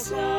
yourself.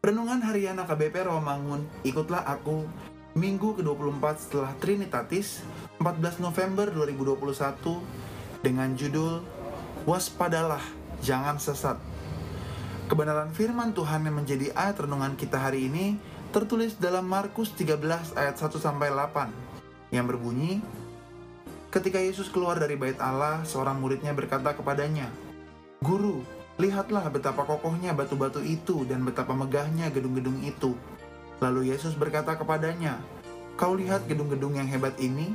Renungan harian AKBP Rawamangun, ikutlah aku Minggu ke-24 setelah Trinitatis 14 November 2021 dengan judul Waspadalah, jangan sesat. Kebenaran firman Tuhan yang menjadi ayat renungan kita hari ini tertulis dalam Markus 13 ayat 1 sampai 8 yang berbunyi Ketika Yesus keluar dari bait Allah, seorang muridnya berkata kepadanya, "Guru, Lihatlah betapa kokohnya batu-batu itu dan betapa megahnya gedung-gedung itu. Lalu Yesus berkata kepadanya, Kau lihat gedung-gedung yang hebat ini?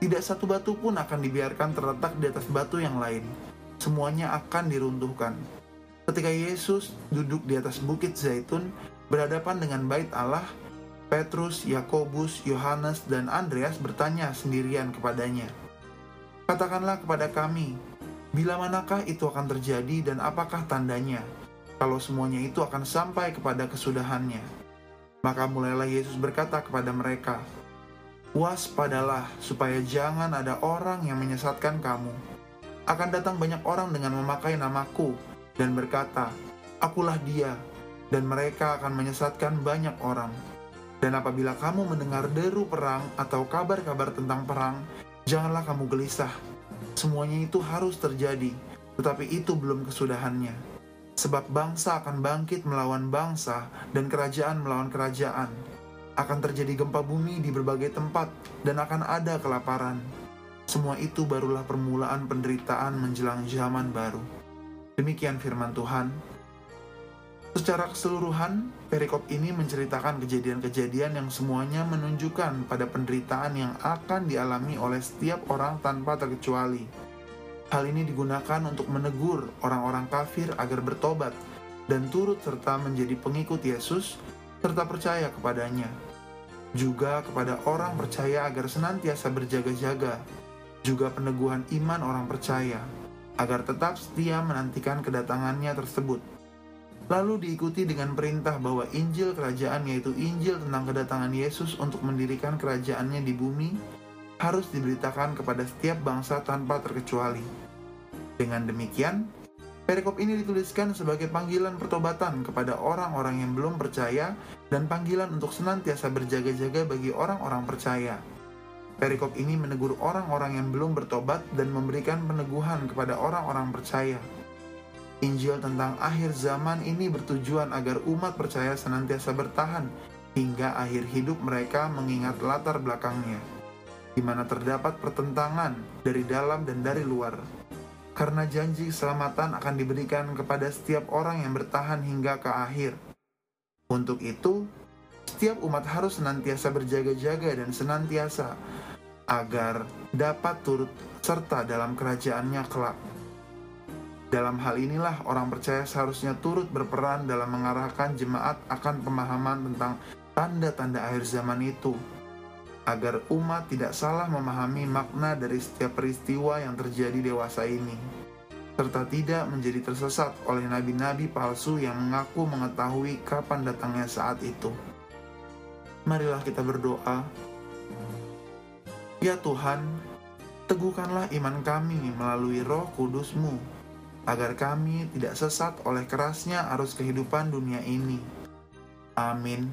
Tidak satu batu pun akan dibiarkan terletak di atas batu yang lain. Semuanya akan diruntuhkan. Ketika Yesus duduk di atas bukit Zaitun, berhadapan dengan bait Allah, Petrus, Yakobus, Yohanes, dan Andreas bertanya sendirian kepadanya, Katakanlah kepada kami, Bila manakah itu akan terjadi dan apakah tandanya? Kalau semuanya itu akan sampai kepada kesudahannya. Maka mulailah Yesus berkata kepada mereka, Waspadalah supaya jangan ada orang yang menyesatkan kamu. Akan datang banyak orang dengan memakai namaku dan berkata, Akulah dia, dan mereka akan menyesatkan banyak orang. Dan apabila kamu mendengar deru perang atau kabar-kabar tentang perang, janganlah kamu gelisah, Semuanya itu harus terjadi, tetapi itu belum kesudahannya. Sebab bangsa akan bangkit melawan bangsa dan kerajaan melawan kerajaan. Akan terjadi gempa bumi di berbagai tempat dan akan ada kelaparan. Semua itu barulah permulaan penderitaan menjelang zaman baru. Demikian firman Tuhan. Secara keseluruhan, perikop ini menceritakan kejadian-kejadian yang semuanya menunjukkan pada penderitaan yang akan dialami oleh setiap orang tanpa terkecuali. Hal ini digunakan untuk menegur orang-orang kafir agar bertobat dan turut serta menjadi pengikut Yesus serta percaya kepadanya. Juga kepada orang percaya agar senantiasa berjaga-jaga, juga peneguhan iman orang percaya, agar tetap setia menantikan kedatangannya tersebut lalu diikuti dengan perintah bahwa Injil kerajaan yaitu Injil tentang kedatangan Yesus untuk mendirikan kerajaannya di bumi harus diberitakan kepada setiap bangsa tanpa terkecuali. Dengan demikian, perikop ini dituliskan sebagai panggilan pertobatan kepada orang-orang yang belum percaya dan panggilan untuk senantiasa berjaga-jaga bagi orang-orang percaya. Perikop ini menegur orang-orang yang belum bertobat dan memberikan peneguhan kepada orang-orang percaya Injil tentang akhir zaman ini bertujuan agar umat percaya senantiasa bertahan hingga akhir hidup mereka mengingat latar belakangnya, di mana terdapat pertentangan dari dalam dan dari luar. Karena janji keselamatan akan diberikan kepada setiap orang yang bertahan hingga ke akhir. Untuk itu, setiap umat harus senantiasa berjaga-jaga dan senantiasa agar dapat turut serta dalam kerajaannya kelak. Dalam hal inilah orang percaya seharusnya turut berperan dalam mengarahkan jemaat akan pemahaman tentang tanda-tanda akhir zaman itu, agar umat tidak salah memahami makna dari setiap peristiwa yang terjadi dewasa ini, serta tidak menjadi tersesat oleh nabi-nabi palsu yang mengaku mengetahui kapan datangnya saat itu. Marilah kita berdoa. Ya Tuhan, teguhkanlah iman kami melalui roh kudusmu agar kami tidak sesat oleh kerasnya arus kehidupan dunia ini. Amin.